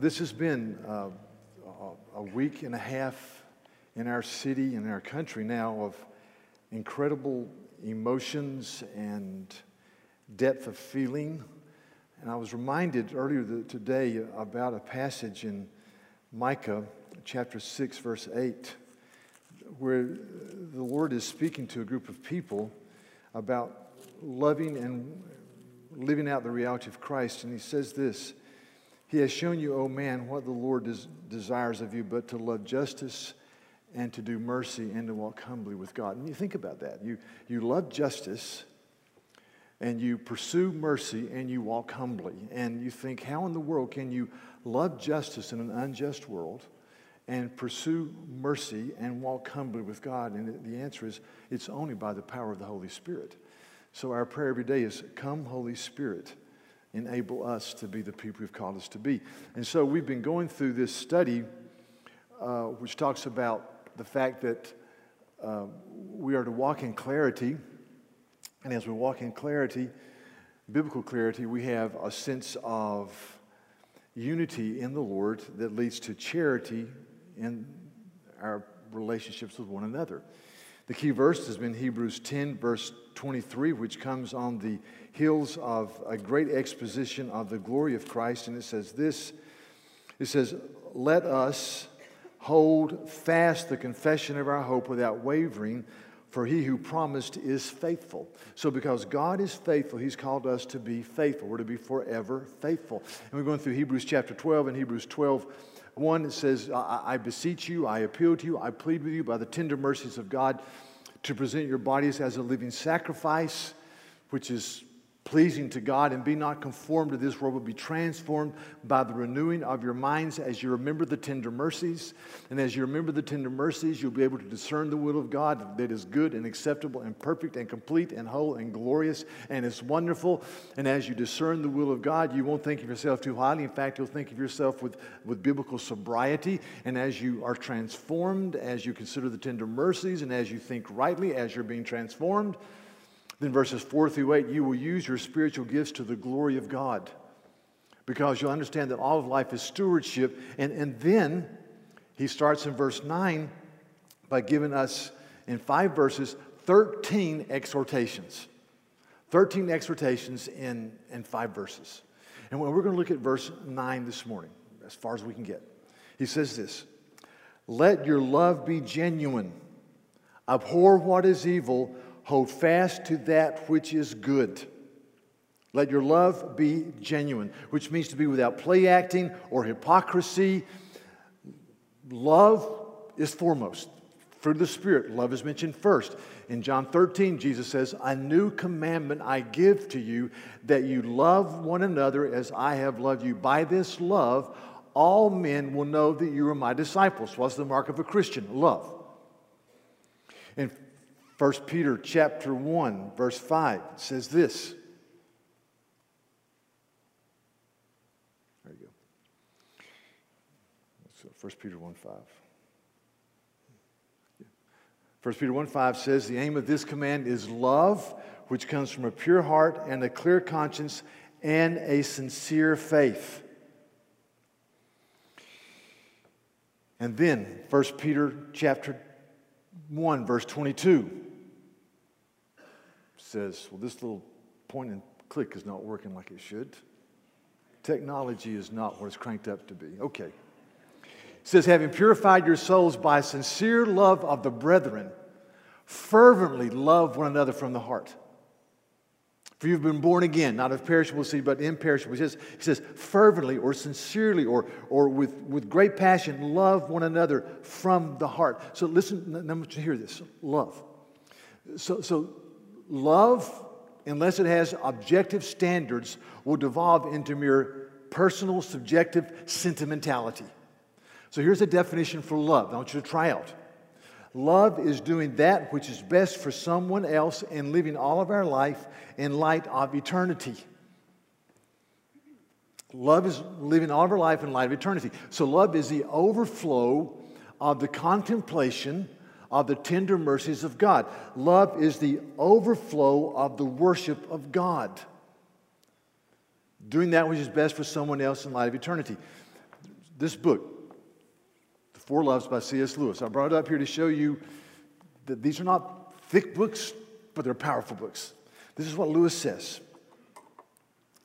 This has been uh, a week and a half in our city and our country now of incredible emotions and depth of feeling. And I was reminded earlier today about a passage in Micah chapter 6, verse 8, where the Lord is speaking to a group of people about loving and living out the reality of Christ. And he says this He has shown you, O man, what the Lord des- desires of you, but to love justice and to do mercy and to walk humbly with God. And you think about that. You, you love justice and you pursue mercy and you walk humbly. And you think, how in the world can you love justice in an unjust world and pursue mercy and walk humbly with God? And the answer is, it's only by the power of the Holy Spirit. So our prayer every day is, Come, Holy Spirit, enable us to be the people you've called us to be. And so we've been going through this study, uh, which talks about the fact that uh, we are to walk in clarity. And as we walk in clarity, biblical clarity, we have a sense of unity in the Lord that leads to charity in our relationships with one another. The key verse has been Hebrews 10, verse 23, which comes on the heels of a great exposition of the glory of Christ. And it says this it says, Let us hold fast the confession of our hope without wavering, for he who promised is faithful. So, because God is faithful, he's called us to be faithful. We're to be forever faithful. And we're going through Hebrews chapter 12 and Hebrews 12. 1 it says, I, I beseech you, I appeal to you, I plead with you by the tender mercies of God to present your bodies as a living sacrifice, which is pleasing to God, and be not conformed to this world, but be transformed by the renewing of your minds as you remember the tender mercies. And as you remember the tender mercies, you'll be able to discern the will of God that is good and acceptable and perfect and complete and whole and glorious and it's wonderful. And as you discern the will of God, you won't think of yourself too highly. In fact, you'll think of yourself with, with biblical sobriety. And as you are transformed, as you consider the tender mercies, and as you think rightly, as you're being transformed, then, verses 4 through 8, you will use your spiritual gifts to the glory of God because you'll understand that all of life is stewardship. And, and then he starts in verse 9 by giving us, in five verses, 13 exhortations. 13 exhortations in, in five verses. And we're going to look at verse 9 this morning, as far as we can get. He says this Let your love be genuine, abhor what is evil Hold fast to that which is good. Let your love be genuine, which means to be without play acting or hypocrisy. Love is foremost. Fruit of the Spirit, love is mentioned first. In John 13, Jesus says, A new commandment I give to you, that you love one another as I have loved you. By this love, all men will know that you are my disciples. What's the mark of a Christian? Love. In 1 Peter chapter 1 verse 5 says this. There you go. So 1 Peter 1 5. 1 Peter 1 5 says, The aim of this command is love, which comes from a pure heart and a clear conscience and a sincere faith. And then 1 Peter chapter 1 verse 22 says, well, this little point and click is not working like it should. Technology is not what it's cranked up to be. Okay. It says, having purified your souls by sincere love of the brethren, fervently love one another from the heart. For you've been born again, not of perishable seed, but imperishable. He says, he says fervently or sincerely or, or with, with great passion, love one another from the heart. So listen, I want to hear this love. So, so Love, unless it has objective standards, will devolve into mere personal, subjective sentimentality. So here's a definition for love. I want you to try out. Love is doing that which is best for someone else and living all of our life in light of eternity. Love is living all of our life in light of eternity. So, love is the overflow of the contemplation of the tender mercies of God. Love is the overflow of the worship of God. Doing that which is best for someone else in light of eternity. this book, The Four Loves by C.S. Lewis. I brought it up here to show you that these are not thick books, but they're powerful books. This is what Lewis says.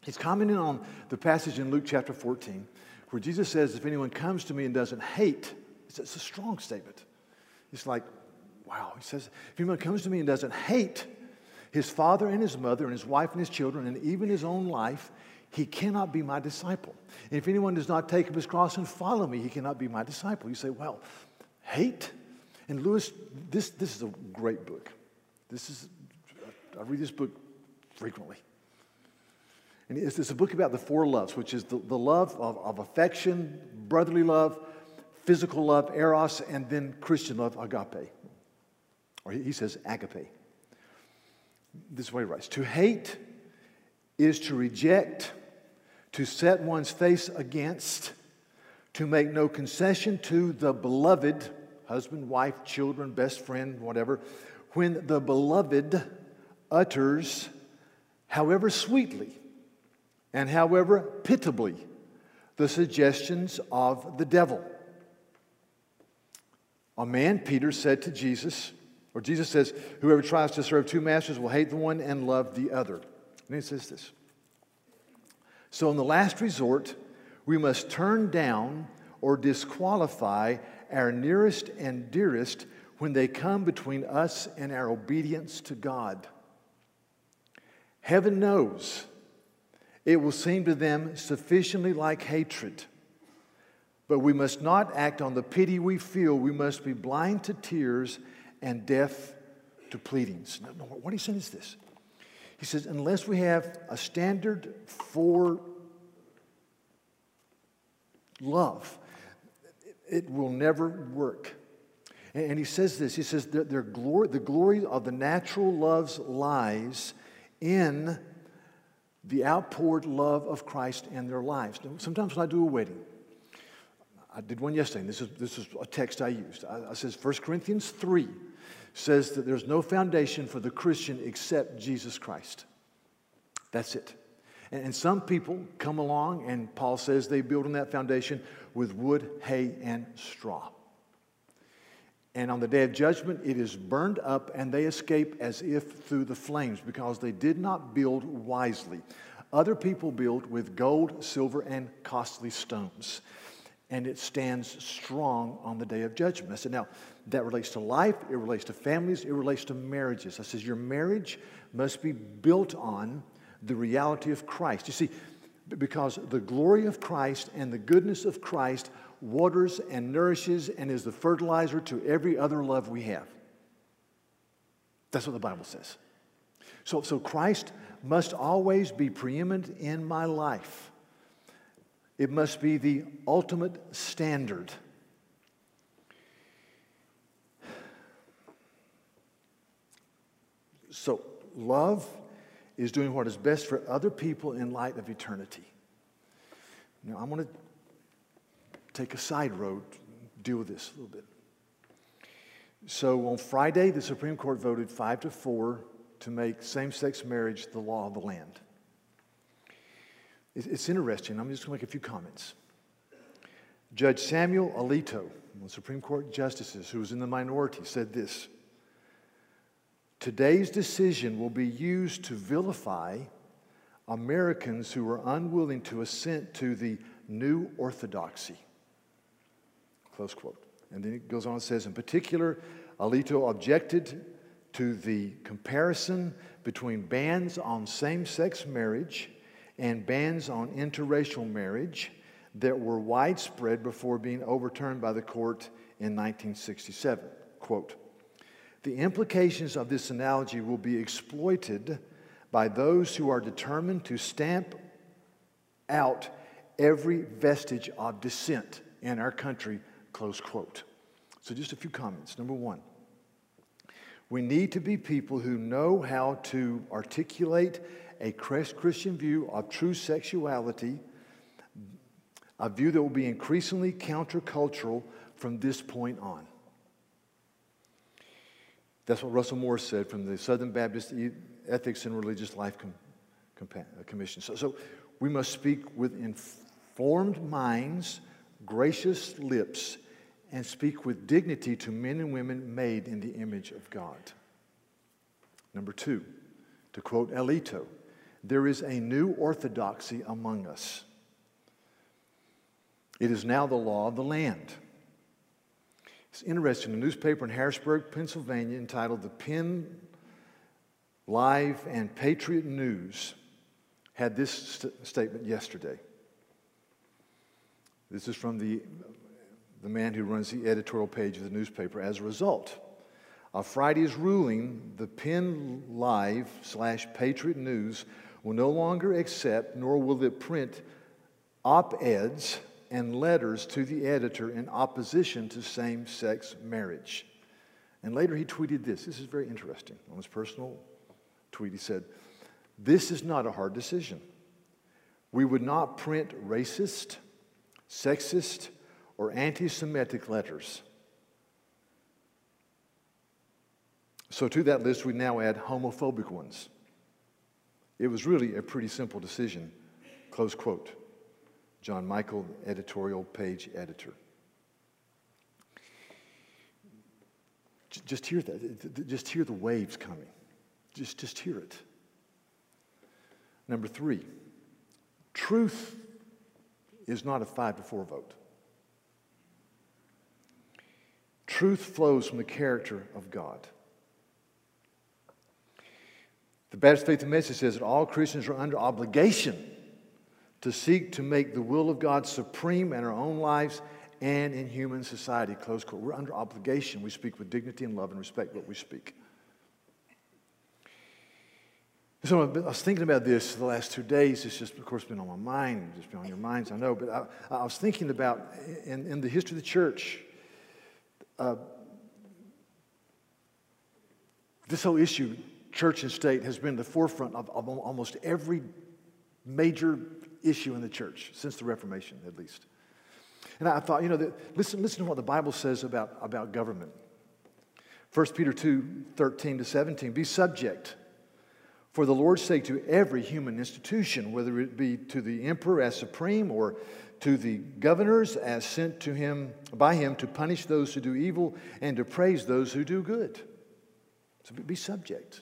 He's commenting on the passage in Luke chapter 14 where Jesus says, If anyone comes to me and doesn't hate, it's, a strong statement. It's like, wow. He says, If anyone comes to me and doesn't hate his father and his mother and his wife and his children and even his own life, he cannot be my disciple. And if anyone does not take up his cross and follow me, he cannot be my disciple. You say, well, hate? And Lewis, this, this is a great book. This is, I read this book frequently. And it's, it's a book about the four loves, which is the, the love of, of affection, brotherly love, physical love, eros, and then Christian love, agape. Or he, says agape. This is what he writes To hate is to reject, to set one's face against, to make no concession to the beloved, husband, wife, children, best friend, whatever, when the beloved utters, however sweetly and however pitiably, the suggestions of the devil. A man, Peter, said to Jesus, or Jesus says, Whoever tries to serve two masters will hate the one and love the other. And he says this So, in the last resort, we must turn down or disqualify our nearest and dearest when they come between us and our obedience to God. Heaven knows it will seem to them sufficiently like hatred. But we must not act on the pity we feel. We must be blind to tears and deaf to pleadings. What he's saying is this he says, unless we have a standard for love, it will never work. And he says this he says, their, glory, the glory of the natural loves lies in the outpoured love of Christ in their lives. Sometimes when I do a wedding, I did one yesterday, and this is, this is a text I used. I, I says 1 Corinthians 3 says that there's no foundation for the Christian except Jesus Christ. That's it. And, and some people come along, and Paul says they build on that foundation with wood, hay, and straw. And on the day of judgment, it is burned up, and they escape as if through the flames because they did not build wisely. Other people build with gold, silver, and costly stones and it stands strong on the day of judgment. I said, now, that relates to life, it relates to families, it relates to marriages. I says, your marriage must be built on the reality of Christ. You see, because the glory of Christ and the goodness of Christ waters and nourishes and is the fertilizer to every other love we have. That's what the Bible says. So, so Christ must always be preeminent in my life. It must be the ultimate standard. So, love is doing what is best for other people in light of eternity. Now, I'm going to take a side road, deal with this a little bit. So, on Friday, the Supreme Court voted five to four to make same sex marriage the law of the land. It's interesting. I'm just going to make a few comments. Judge Samuel Alito, one of the Supreme Court justices who was in the minority, said this Today's decision will be used to vilify Americans who are unwilling to assent to the new orthodoxy. Close quote. And then it goes on and says, in particular, Alito objected to the comparison between bans on same sex marriage and bans on interracial marriage that were widespread before being overturned by the court in 1967. Quote, the implications of this analogy will be exploited by those who are determined to stamp out every vestige of dissent in our country, close quote. So, just a few comments. Number one, we need to be people who know how to articulate a Christian view of true sexuality, a view that will be increasingly countercultural from this point on. That's what Russell Moore said from the Southern Baptist Ethics and Religious Life Com- Com- Commission. So, so we must speak with informed minds, gracious lips, and speak with dignity to men and women made in the image of God. Number two, to quote Alito, there is a new orthodoxy among us. It is now the law of the land. It's interesting. A newspaper in Harrisburg, Pennsylvania, entitled The Penn Live and Patriot News, had this st- statement yesterday. This is from the, the man who runs the editorial page of the newspaper. As a result of Friday's ruling, the Penn Live slash Patriot News will no longer accept, nor will it print op eds and letters to the editor in opposition to same sex marriage. And later he tweeted this. This is very interesting. On his personal tweet, he said, This is not a hard decision. We would not print racist, sexist, or anti Semitic letters. So to that list, we now add homophobic ones. It was really a pretty simple decision. Close quote. John Micek, editorial page editor. Just hear that. Just hear the waves coming. Just, just hear it. Number three, truth is not a five to four vote. Truth flows from the character of God. The Baptist Faith and Message says that all Christians are under obligation to seek to make the will of God supreme in our own lives and in human society. Close quote. We're under obligation. We speak with dignity and love and respect what we speak. So I was thinking about this the last two days. It's just, of course, been on my mind. It's been on your minds, I know. But I, I was thinking about in, in, the history of the church, uh, this whole issue, church and state, has been the forefront of, of almost every major issue in the church since the Reformation, at least. And I thought, you know, that, listen, listen to what the Bible says about, about government. 1 Peter 2 13 to 17. Be subject for the Lord's sake to every human institution, whether it be to the emperor as supreme or to the governors as sent to him by him to punish those who do evil and to praise those who do good. So be subject,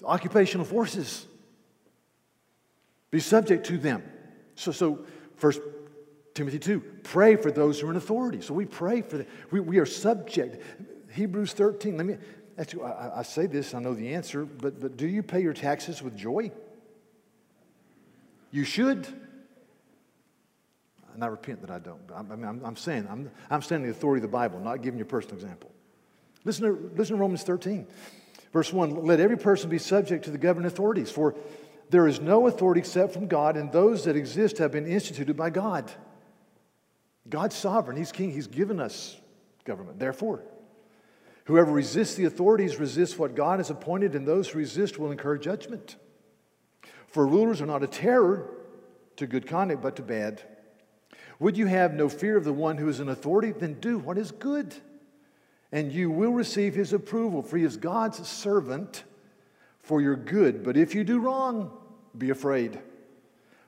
the occupational forces. Be subject to them. So, so First Timothy 2, pray for those who are in authority. So we pray for them. We, we are subject. Hebrews 13, let me, Actually, I, I say this, I know the answer, but, but do you pay your taxes with joy? You should. And I repent that I don't. But I, I'm, I'm saying, I'm, I'm saying the authority of the Bible, not giving you a personal example. Listen to, listen to Romans 13, verse 1. Let every person be subject to the governing authorities, for there is no authority except from God, and those that exist have been instituted by God. God's sovereign, He's king, He's given us government. Therefore, Whoever resists the authorities resists what God has appointed, and those who resist will incur judgment. For rulers are not a terror to good conduct, but to bad. Would you have no fear of the one who is in authority? Then do what is good, and you will receive his approval, for he is God's servant for your good. But if you do wrong, be afraid,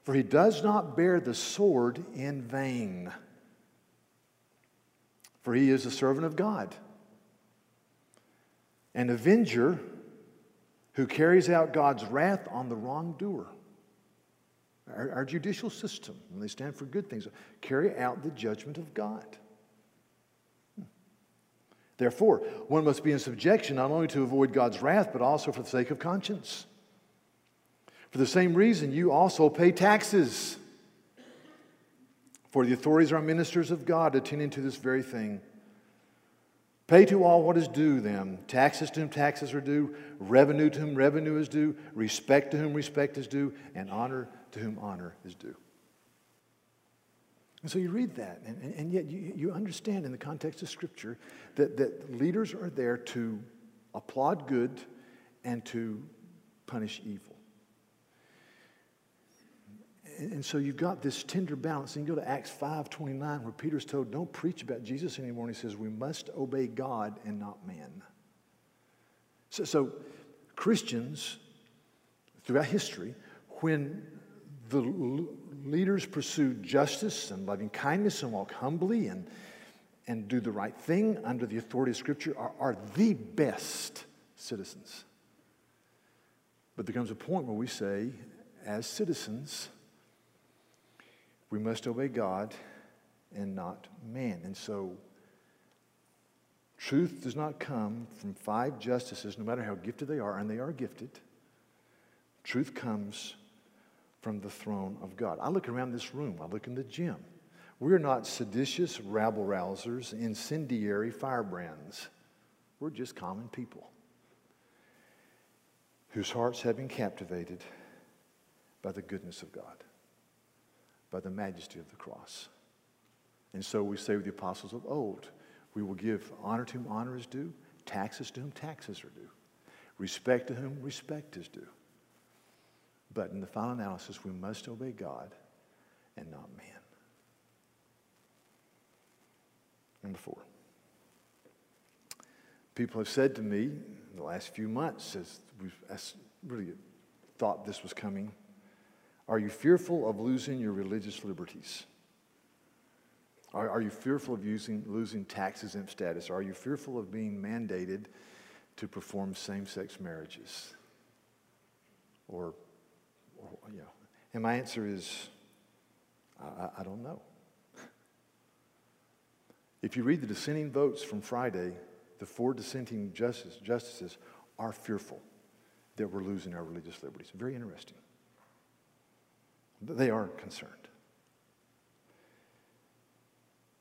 for he does not bear the sword in vain. For he is a servant of God an avenger who carries out God's wrath on the wrongdoer. Our, our, judicial system, when they stand for good things, carry out the judgment of God. Therefore, one must be in subjection not only to avoid God's wrath, but also for the sake of conscience. For the same reason, you also pay taxes. For the authorities are ministers of God, attending to this very thing. Pay to all what is due them. Taxes to whom taxes are due, revenue to whom revenue is due, respect to whom respect is due, and honor to whom honor is due. And so you read that, and, and, yet you, you understand in the context of Scripture that, that leaders are there to applaud good and to punish evil. And, and so you've got this tender balance. And you go to Acts 5.29 where Peter's told, don't preach about Jesus anymore. And he says, we must obey God and not man. So, so Christians throughout history, when the leaders pursue justice and loving kindness and walk humbly and, and do the right thing under the authority of Scripture are, are the best citizens. But there comes a point where we say, as citizens, we must obey God and not man. And so, truth does not come from five justices, no matter how gifted they are, and they are gifted. Truth comes from the throne of God. I look around this room, I look in the gym. We're not seditious rabble rousers, incendiary firebrands. We're just common people whose hearts have been captivated by the goodness of God, by the majesty of the cross. And so we say with the apostles of old, we will give honor to whom honor is due, taxes to whom taxes are due, respect to whom respect is due. But in the final analysis, we must obey God and not man. Number four. People have said to me in the last few months, as we've really thought this was coming, are you fearful of losing your religious liberties? Are, are you fearful of using, losing tax exempt status? Are you fearful of being mandated to perform same sex marriages? Or you know, and my answer is, I, I don't know. If you read the dissenting votes from Friday, the four dissenting justice, justices are fearful that we're losing our religious liberties. Very interesting. They are concerned.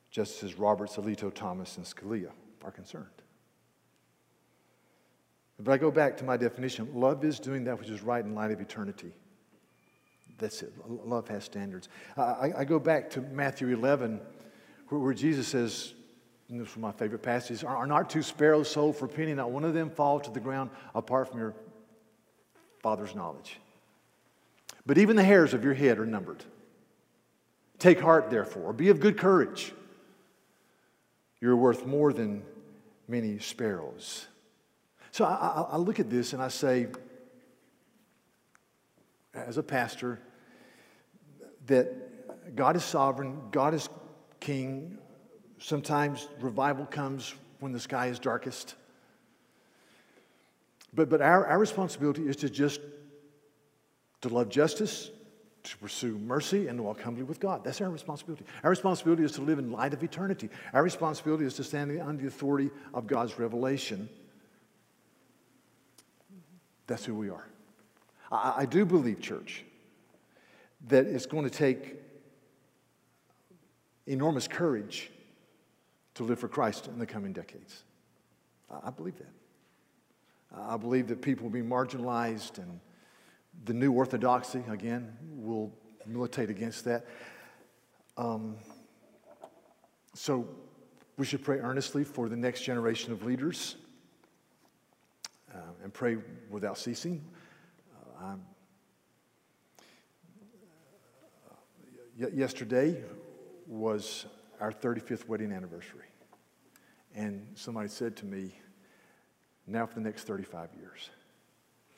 Justices Roberts, Alito, Thomas, and Scalia are concerned. But I go back to my definition love is doing that which is right in light of eternity. That's it. Love has standards. I, I go back to Matthew 11, where, where Jesus says, and this is my favorite passage, are, not two sparrows sold for a penny, not one of them fall to the ground apart from your Father's knowledge. But even the hairs of your head are numbered. Take heart, therefore, be of good courage. You're worth more than many sparrows. So I, I, I look at this and I say, as a pastor, that God is sovereign, God is king. Sometimes revival comes when the sky is darkest. But, but our, our responsibility is to just to love justice, to pursue mercy, and to walk humbly with God. That's our responsibility. Our responsibility is to live in light of eternity. Our responsibility is to stand under the authority of God's revelation. That's who we are. I, I do believe, church, that it's going to take enormous courage to live for Christ in the coming decades. I believe that. I believe that people will be marginalized and the new orthodoxy, again, will militate against that. Um, so we should pray earnestly for the next generation of leaders uh, and pray without ceasing. Uh, yesterday was our 35th wedding anniversary. And somebody said to me, now for the next 35 years.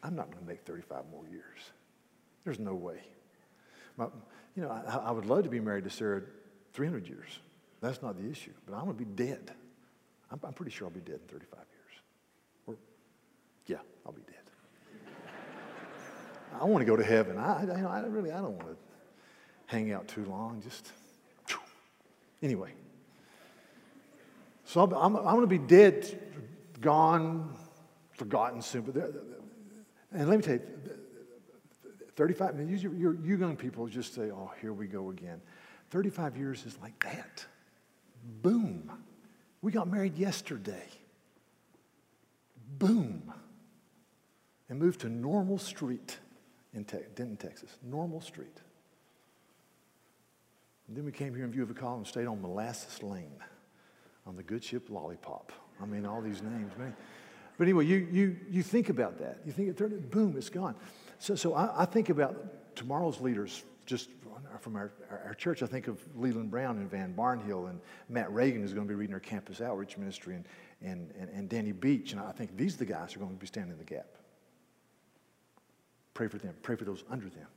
I'm not going to make 35 more years. There's no way. My, you know, I, I, would love to be married to Sarah 300 years. That's not the issue. But I'm going to be dead. I'm, I'm pretty sure I'll be dead in 35 years. Or, yeah, I'll be dead. I want to go to heaven. I, I, you know, I really, I don't want to hang out too long. Just anyway. So I'm, I'm, going to be dead, gone, forgotten soon. But and let me tell you, 35. You, you, you young people just say, "Oh, here we go again." 35 years is like that. Boom. We got married yesterday. Boom. And moved to Normal Street in Te- Denton, Texas. Normal Street. And then we came here in view of a call and stayed on Molasses Lane on the good ship Lollipop. I mean, all these names, man. But anyway, you, you, you think about that. You think, boom, it's gone. So, so I, I think about tomorrow's leaders just from our, our, church. I think of Leland Brown and Van Barnhill and Matt Reagan, who's going to be reading our campus outreach ministry, and, and, and, and Danny Beach. And I think these are the guys who are going to be standing in the gap. Pray for them, pray for those under them.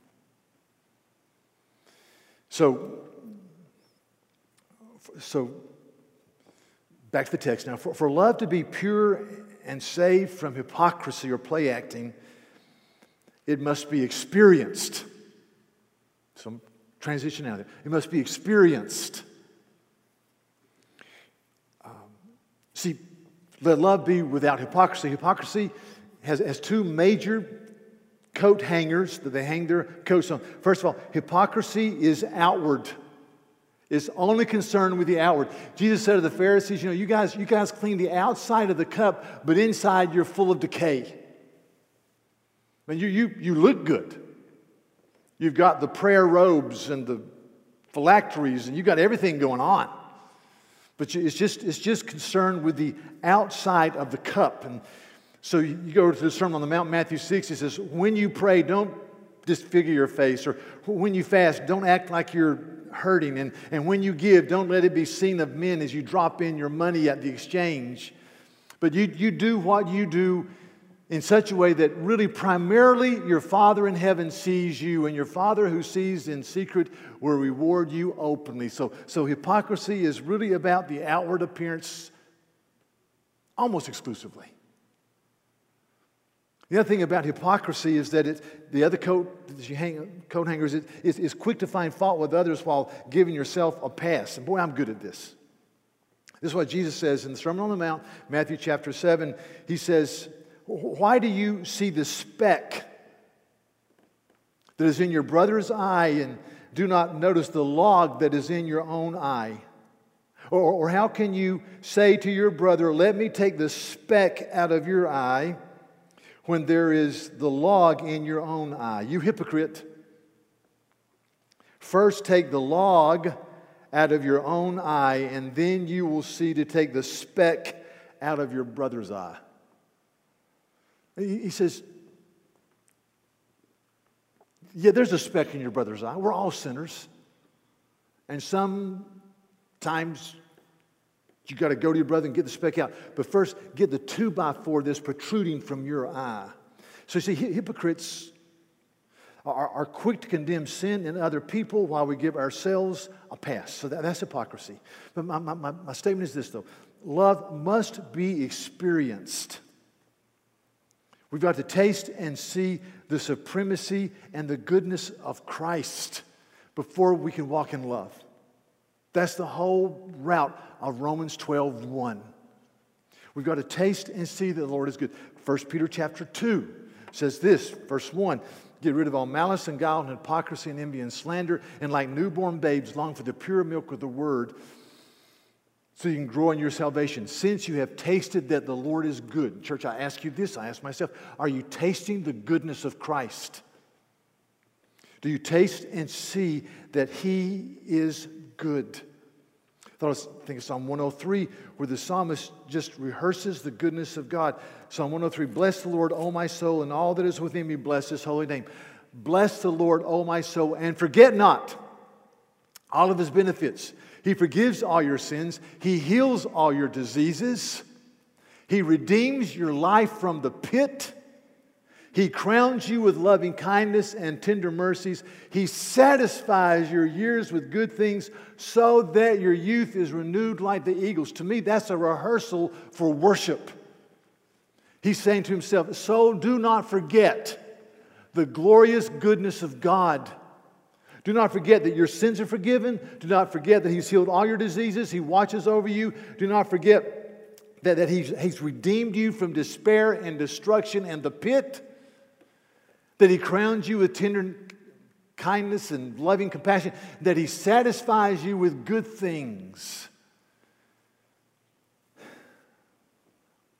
So, so back to the text now. For, for love to be pure and saved from hypocrisy or play acting, it must be experienced. Some transition out there. It must be experienced. Um, see, let love be without hypocrisy. Hypocrisy has, has two major coat hangers that they hang their coats on. First of all, hypocrisy is outward. It's only concerned with the outward. Jesus said to the Pharisees, you know, you guys, you guys clean the outside of the cup, but inside you're full of decay. And you, you, you look good. You've got the prayer robes and the phylacteries, and you've got everything going on. But it's just, it's just concerned with the outside of the cup. And so you go to the Sermon on the Mount, Matthew 6, he says, When you pray, don't disfigure your face, or when you fast, don't act like you're hurting. And, and when you give, don't let it be seen of men as you drop in your money at the exchange. But you, you do what you do in such a way that really primarily your Father in heaven sees you, and your Father who sees in secret will reward you openly. So, so hypocrisy is really about the outward appearance almost exclusively. The other thing about hypocrisy is that it, the other coat hang, coat hangers is, is, is quick to find fault with others while giving yourself a pass. And boy, I'm good at this. This is what Jesus says in the Sermon on the Mount, Matthew chapter 7. He says, why do you see the speck that is in your brother's eye and do not notice the log that is in your own eye? Or, or how can you say to your brother, Let me take the speck out of your eye when there is the log in your own eye? You hypocrite. First take the log out of your own eye, and then you will see to take the speck out of your brother's eye. He says, Yeah, there's a speck in your brother's eye. We're all sinners. And sometimes you got to go to your brother and get the speck out. But first, get the two by four that's protruding from your eye. So, you see, hypocrites are, are quick to condemn sin in other people while we give ourselves a pass. So that, that's hypocrisy. But my, my, my statement is this, though love must be experienced. We've got to taste and see the supremacy and the goodness of Christ before we can walk in love. That's the whole route of Romans 12 1. We've got to taste and see that the Lord is good. 1 Peter chapter 2 says this, verse 1 Get rid of all malice and guile and hypocrisy and envy and slander, and like newborn babes, long for the pure milk of the word so you can grow in your salvation. Since you have tasted that the Lord is good. Church, I ask you this, I ask myself, are you tasting the goodness of Christ? Do you taste and see that He is good? I thought I was thinking Psalm 103, where the psalmist just rehearses the goodness of God. Psalm 103 Bless the Lord, O my soul, and all that is within me, bless his holy name. Bless the Lord, O my soul, and forget not all of his benefits he forgives all your sins. He heals all your diseases. He redeems your life from the pit. He crowns you with loving kindness and tender mercies. He satisfies your years with good things so that your youth is renewed like the eagles. To me, that's a rehearsal for worship. He's saying to himself, So do not forget the glorious goodness of God do not forget that your sins are forgiven. Do not forget that He's healed all your diseases. He watches over you. Do not forget that, that he's, he's redeemed you from despair and destruction and the pit. That He crowns you with tender kindness and loving compassion. That He satisfies you with good things.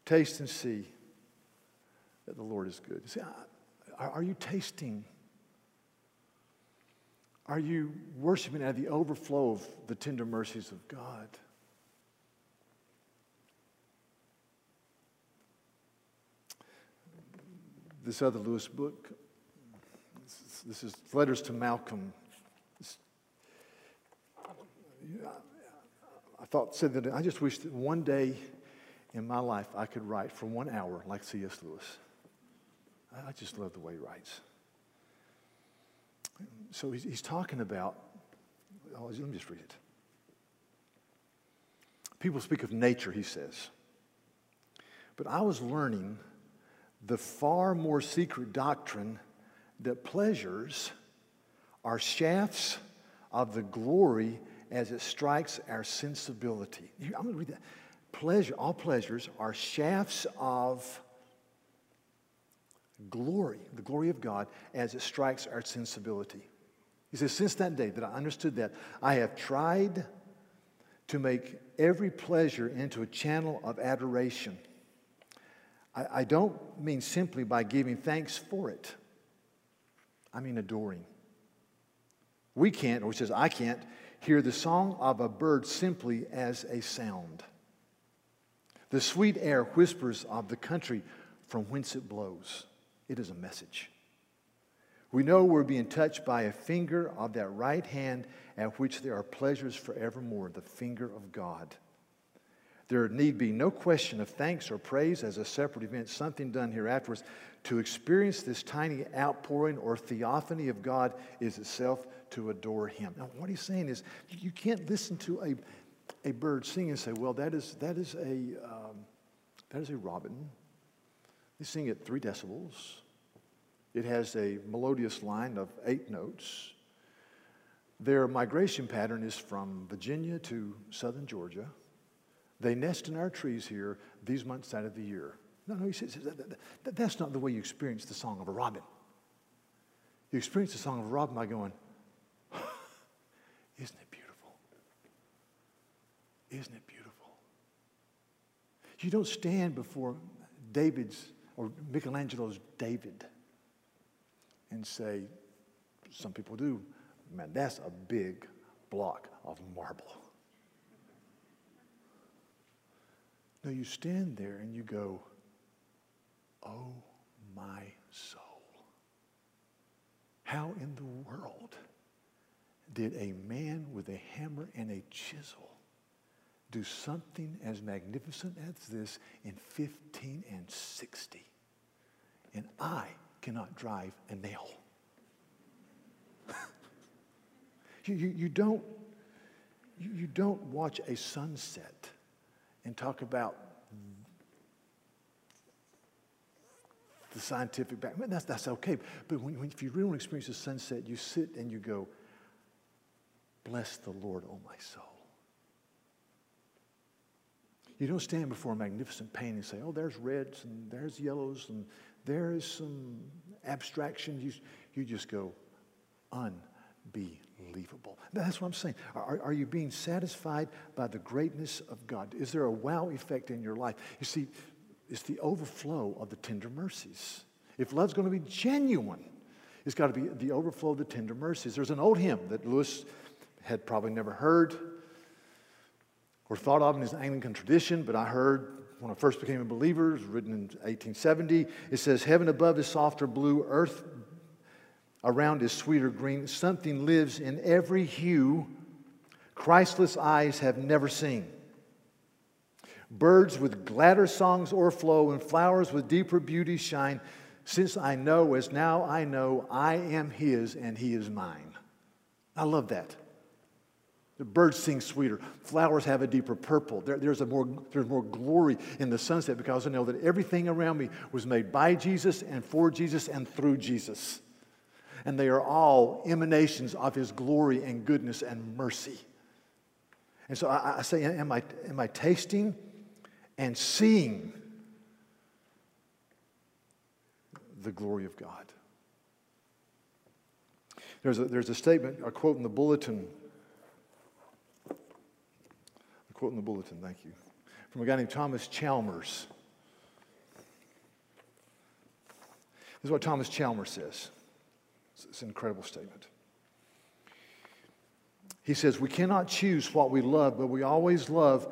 Taste and see that the Lord is good. See, are you tasting? Are you worshiping of the overflow of the tender mercies of God? This other Lewis book, this is Letters to Malcolm. I thought, said that I just wish that one day in my life I could write for one hour like C.S. Lewis. I just love the way he writes. So he's, he's talking about, oh, let me just read it. People speak of nature, he says. But I was learning the far more secret doctrine that pleasures are shafts of the glory as it strikes our sensibility. I'm going to read that. Pleasure, all pleasures are shafts of glory, the glory of God, as it strikes our sensibility. He says, Since that day that I understood that, I have tried to make every pleasure into a channel of adoration. I, I don't mean simply by giving thanks for it, I mean adoring. We can't, or he says, I can't, hear the song of a bird simply as a sound. The sweet air whispers of the country from whence it blows. It is a message. We know we're being touched by a finger of that right hand at which there are pleasures forevermore, the finger of God. There need be no question of thanks or praise as a separate event, something done here afterwards. To experience this tiny outpouring or theophany of God is itself to adore Him. Now, what he's saying is you can't listen to a, a bird sing and say, well, that is, that is, a, um, that is a robin. They sing at three decibels. It has a melodious line of eight notes. Their migration pattern is from Virginia to southern Georgia. They nest in our trees here these months out of the year. No, no, he says that, that, that, that's not the way you experience the song of a robin. You experience the song of a robin by going, Isn't it beautiful? Isn't it beautiful? You don't stand before David's or Michelangelo's David and say, some people do, man, that's a big block of marble. No, you stand there and you go, oh my soul. How in the world did a man with a hammer and a chisel do something as magnificent as this in 15 and 60? And I cannot drive a nail. you, you, you, don't, you, you don't watch a sunset and talk about the scientific background. that's, that's okay. But when, when, if you really want to experience the sunset, you sit and you go, Bless the Lord, O oh my soul. You don't stand before a magnificent painting and say, oh, there's reds and there's yellows and there is some abstraction. You, you just go, unbelievable. That's what I'm saying. Are, are you being satisfied by the greatness of God? Is there a wow effect in your life? You see, it's the overflow of the tender mercies. If love's going to be genuine, it's got to be the overflow of the tender mercies. There's an old hymn that Lewis had probably never heard or thought of in his Anglican tradition, but I heard when I first became a believer, it was written in 1870. It says, Heaven above is softer blue, earth around is sweeter green. Something lives in every hue Christless eyes have never seen. Birds with gladder songs o'erflow, and flowers with deeper beauty shine. Since I know, as now I know, I am His and He is mine. I love that. The birds sing sweeter. Flowers have a deeper purple. There, there's, a more, there's more glory in the sunset because I know that everything around me was made by Jesus and for Jesus and through Jesus. And they are all emanations of his glory and goodness and mercy. And so I, I say, am I, am I tasting and seeing the glory of God? There's a, there's a statement, a quote in the bulletin A quote in the bulletin, thank you, from a guy named Thomas Chalmers. This is what Thomas Chalmers says. It's an incredible statement. He says, We cannot choose what we love, but we always love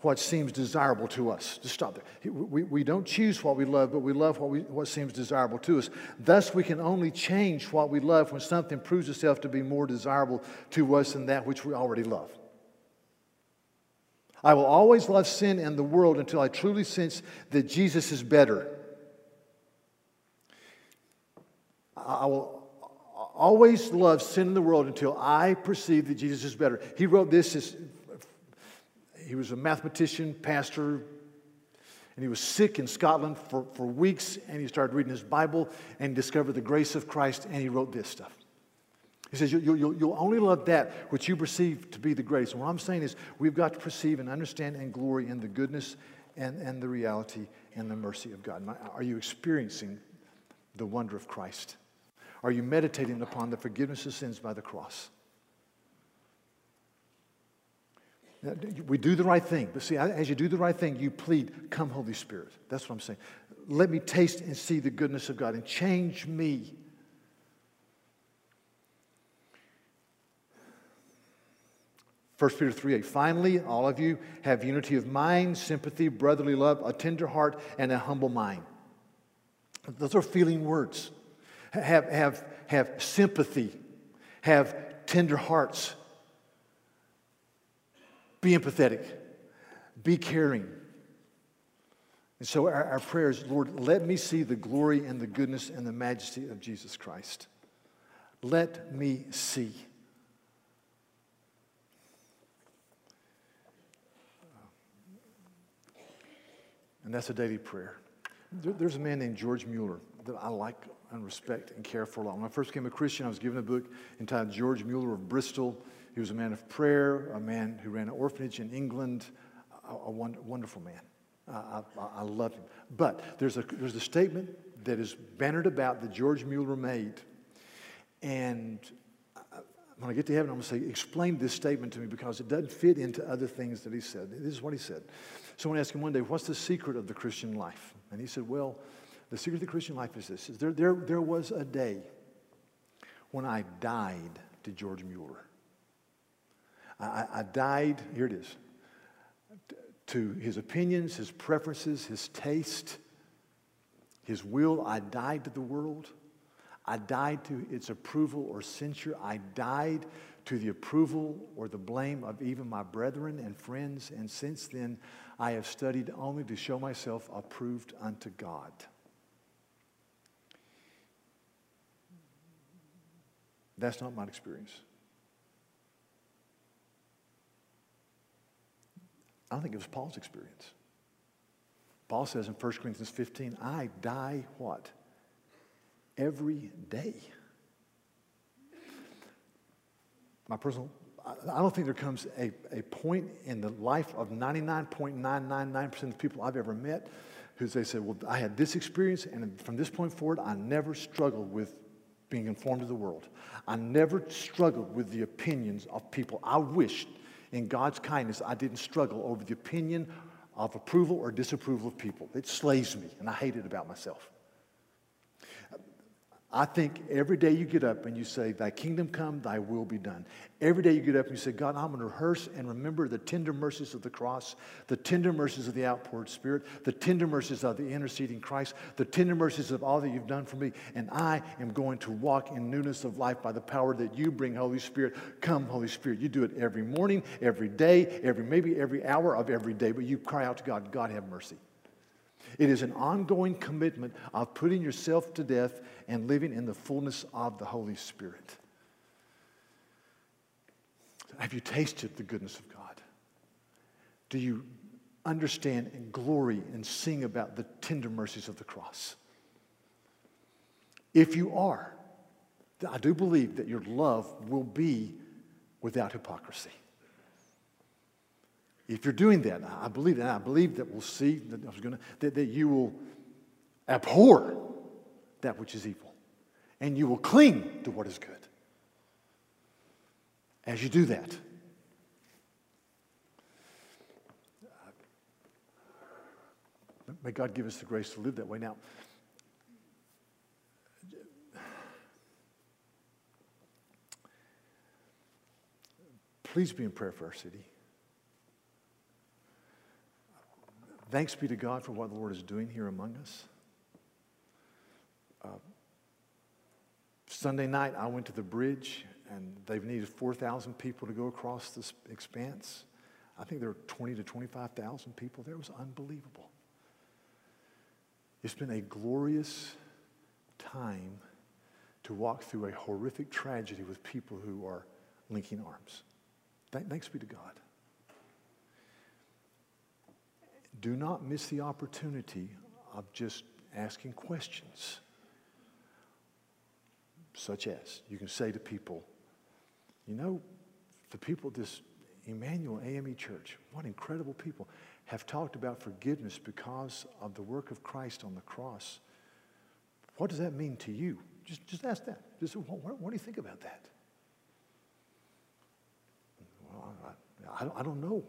what seems desirable to us. Just stop there. We, we don't choose what we love, but we love what, we, what seems desirable to us. Thus, we can only change what we love when something proves itself to be more desirable to us than that which we already love. I will always love sin and the world until I truly sense that Jesus is better. I will always love sin in the world until I perceive that Jesus is better. He wrote this as he was a mathematician, pastor, and he was sick in Scotland for, for weeks, and he started reading his Bible and discovered the grace of Christ, and he wrote this stuff. He says, you'll, you'll, you'll only love that which you perceive to be the greatest. And what I'm saying is, we've got to perceive and understand and glory in the goodness and, and the reality and the mercy of God. Are you experiencing the wonder of Christ? Are you meditating upon the forgiveness of sins by the cross? We do the right thing. But see, as you do the right thing, you plead, Come, Holy Spirit. That's what I'm saying. Let me taste and see the goodness of God and change me. First Peter 3 8. Finally, all of you have unity of mind, sympathy, brotherly love, a tender heart, and a humble mind. Those are feeling words. Have, have, have sympathy, have tender hearts, be empathetic. Be caring. And so our, our prayer is Lord, let me see the glory and the goodness and the majesty of Jesus Christ. Let me see. And that's a daily prayer. There, there's a man named George Mueller that I like and respect and care for a lot. When I first became a Christian, I was given a book entitled George Mueller of Bristol he was a man of prayer, a man who ran an orphanage in England, a, a wonderful man. Uh, I, I, love him. But there's a, there's a statement that is bannered about that George Mueller made. And when I get to heaven, I'm going to say, explain this statement to me because it doesn't fit into other things that he said. This is what he said. Someone asked him one day, What's the secret of the Christian life? And he said, Well, the secret of the Christian life is this is there, there, there was a day when I died to George Mueller. I, I died, here it is, to his opinions, his preferences, his taste, his will. I died to the world. I died to its approval or censure. I died to the approval or the blame of even my brethren and friends. And since then, I have studied only to show myself approved unto God. That's not my experience. I don't think it was Paul's experience. Paul says in 1 Corinthians 15, I die what? Every day. My personal, I don't think there comes a, a point in the life of 99.999% of the people I've ever met who they say, Well, I had this experience, and from this point forward, I never struggled with being informed of the world. I never struggled with the opinions of people. I wished in God's kindness, I didn't struggle over the opinion of approval or disapproval of people. It slays me, and I hate it about myself. I think every day you get up and you say, Thy kingdom come, thy will be done. Every day you get up and you say, God, I'm going to rehearse and remember the tender mercies of the cross, the tender mercies of the outpoured Spirit, the tender mercies of the interceding Christ, the tender mercies of all that you've done for me. And I am going to walk in newness of life by the power that you bring, Holy Spirit. Come, Holy Spirit. You do it every morning, every day, every maybe every hour of every day, but you cry out to God, God, have mercy. It is an ongoing commitment of putting yourself to death and living in the fullness of the Holy Spirit. Have you tasted the goodness of God? Do you understand and glory and sing about the tender mercies of the cross? If you are, I do believe that your love will be without hypocrisy. If you're doing that, I believe that. I believe that we'll see that, I was gonna, that, that you will abhor that which is evil and you will cling to what is good. As you do that, uh, may God give us the grace to live that way. Now, Please be in prayer for our city. Thanks be to God for what the Lord is doing here among us. Uh, Sunday night, I went to the bridge, and they've needed 4,000 people to go across this expanse. I think there were 20 to 25,000 people there. It was unbelievable. It's been a glorious time to walk through a horrific tragedy with people who are linking arms. Thanks be to God. Do not miss the opportunity of just asking questions, such as you can say to people, you know, the people this Emanuel AME Church, what incredible people, have talked about forgiveness because of the work of Christ on the cross. What does that mean to you? Just, just ask that. Just, what, what do you think about that? Well, I, I, I don't know.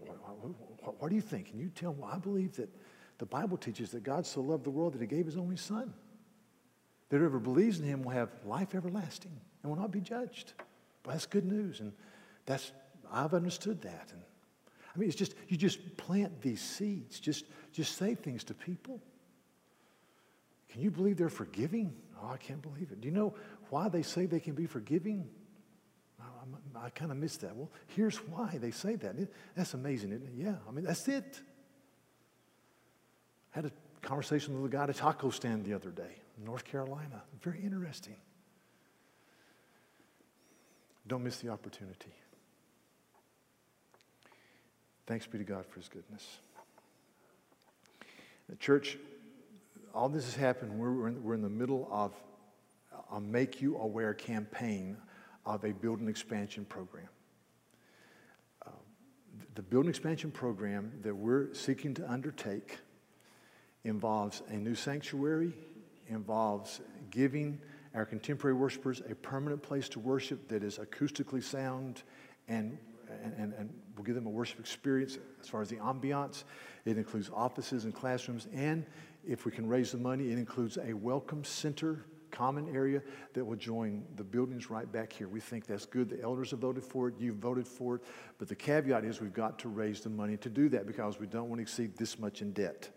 What, what, do you think? And you tell them, well, I believe that the Bible teaches that God so loved the world that he gave his only son. That whoever believes in him will have life everlasting and will not be judged. Well, that's good news. And that's, I've understood that. And I mean, it's just, you just plant these seeds. Just, just say things to people. Can you believe they're forgiving? Oh, I can't believe it. Do you know why they say they can be forgiving? I, kind of missed that. Well, here's why they say that. It, that's amazing, isn't it? Yeah, I mean, that's it. I had a conversation with a guy at a taco stand the other day in North Carolina. Very interesting. Don't miss the opportunity. Thanks be to God for his goodness. The church, all this has happened. We're in, we're in the middle of a Make You Aware campaign of a building expansion program. Uh, the building expansion program that we're seeking to undertake involves a new sanctuary, involves giving our contemporary worshipers a permanent place to worship that is acoustically sound and and, and, we'll give them a worship experience as far as the ambiance. It includes offices and classrooms, and if we can raise the money, it includes a welcome center common area that will join the buildings right back here. We think that's good. The elders have voted for it. You've voted for it. But the caveat is we've got to raise the money to do that because we don't want to exceed this much in debt.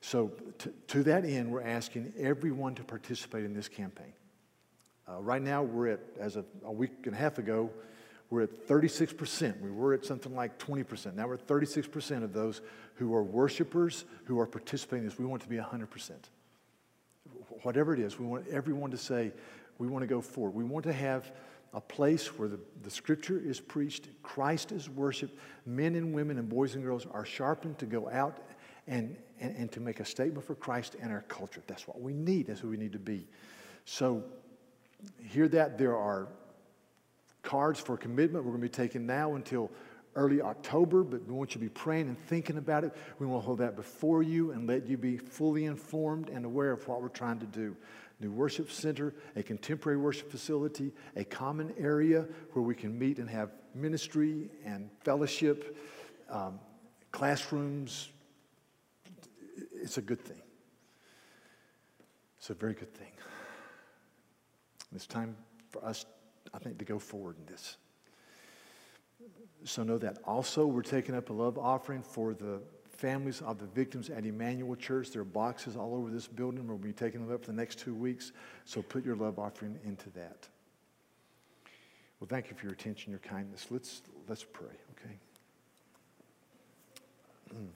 So, to, to that end, we're asking everyone to participate in this campaign. Uh, right now, we're at, as of a week and a half ago, we're at 36%. We were at something like 20%. Now we're at 36% of those who are worshipers who are participating in this. We want it to be 100%. Whatever it is, we want everyone to say, we want to go forward. We want to have a place where the, the scripture is preached, Christ is worshiped, men and women and boys and girls are sharpened to go out and, and, and to make a statement for Christ and our culture. That's what we need. That's who we need to be. So, hear that there are cards for commitment. We're going to be taking now until early October, but we want you to be praying and thinking about it. We want to hold that before you and let you be fully informed and aware of what we're trying to do. New worship center, a contemporary worship facility, a common area where we can meet and have ministry and fellowship, um, classrooms. It's a good thing. It's a very good thing. It's time for us I think, to go forward in this. So know that. Also, we're taking up a love offering for the families of the victims at Emanuel Church. There are boxes all over this building. We'll be taking them up for the next two weeks. So put your love offering into that. Well, thank you for your attention, your kindness. Let's, let's pray, okay? Mm.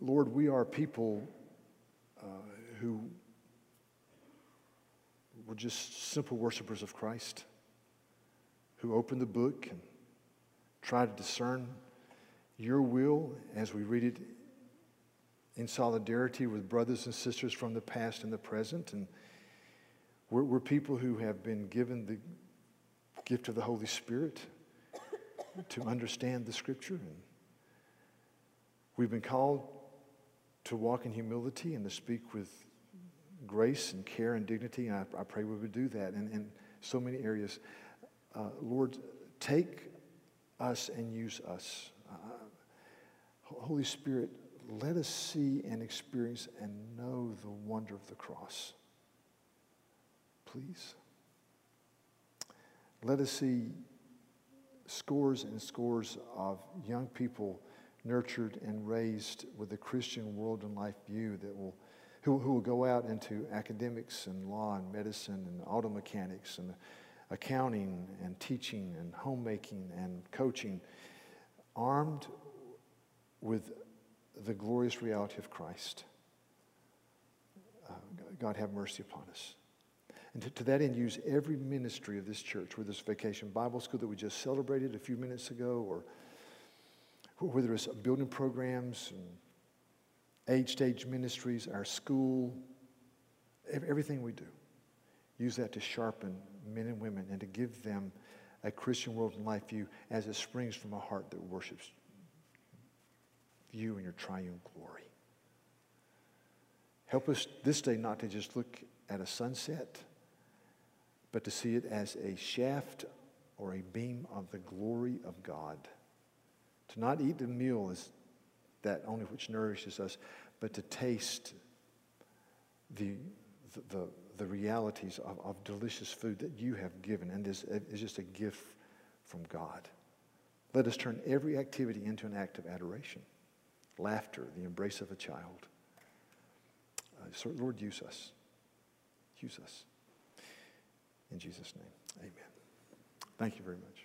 Lord, we are people uh, who were just simple worshipers of Christ, who opened the book and tried to discern your will as we read it in solidarity with brothers and sisters from the past and the present. And we're, we're people who have been given the gift of the Holy Spirit to understand the Scripture. And we've been called to walk in humility and to speak with grace and care and dignity. And I, I pray we would do that in, in so many areas. Uh, Lord, take us and use us. Uh, Holy Spirit, let us see and experience and know the wonder of the cross. Please. Let us see scores and scores of young people nurtured and raised with a Christian world and life view that will, who, who will go out into academics and law and medicine and auto mechanics and accounting and teaching and homemaking and coaching, armed with the glorious reality of Christ. Uh, God have mercy upon us. And to, to, that end, use every ministry of this church, whether it's Vacation Bible School that we just celebrated a few minutes ago, or whether it's building programs and age stage ministries, our school, everything we do. Use that to sharpen men and women and to give them a Christian world and life view as it springs from a heart that worships you and your triune glory. Help us this day not to just look at a sunset but to see it as a shaft or a beam of the glory of God. To not eat the meal as that only which nourishes us, but to taste the, the, the realities of, of delicious food that you have given and is, is just a gift from God. Let us turn every activity into an act of adoration, laughter, the embrace of a child. Uh, so Lord, use us. Use us. In Jesus' name, amen. Thank you very much.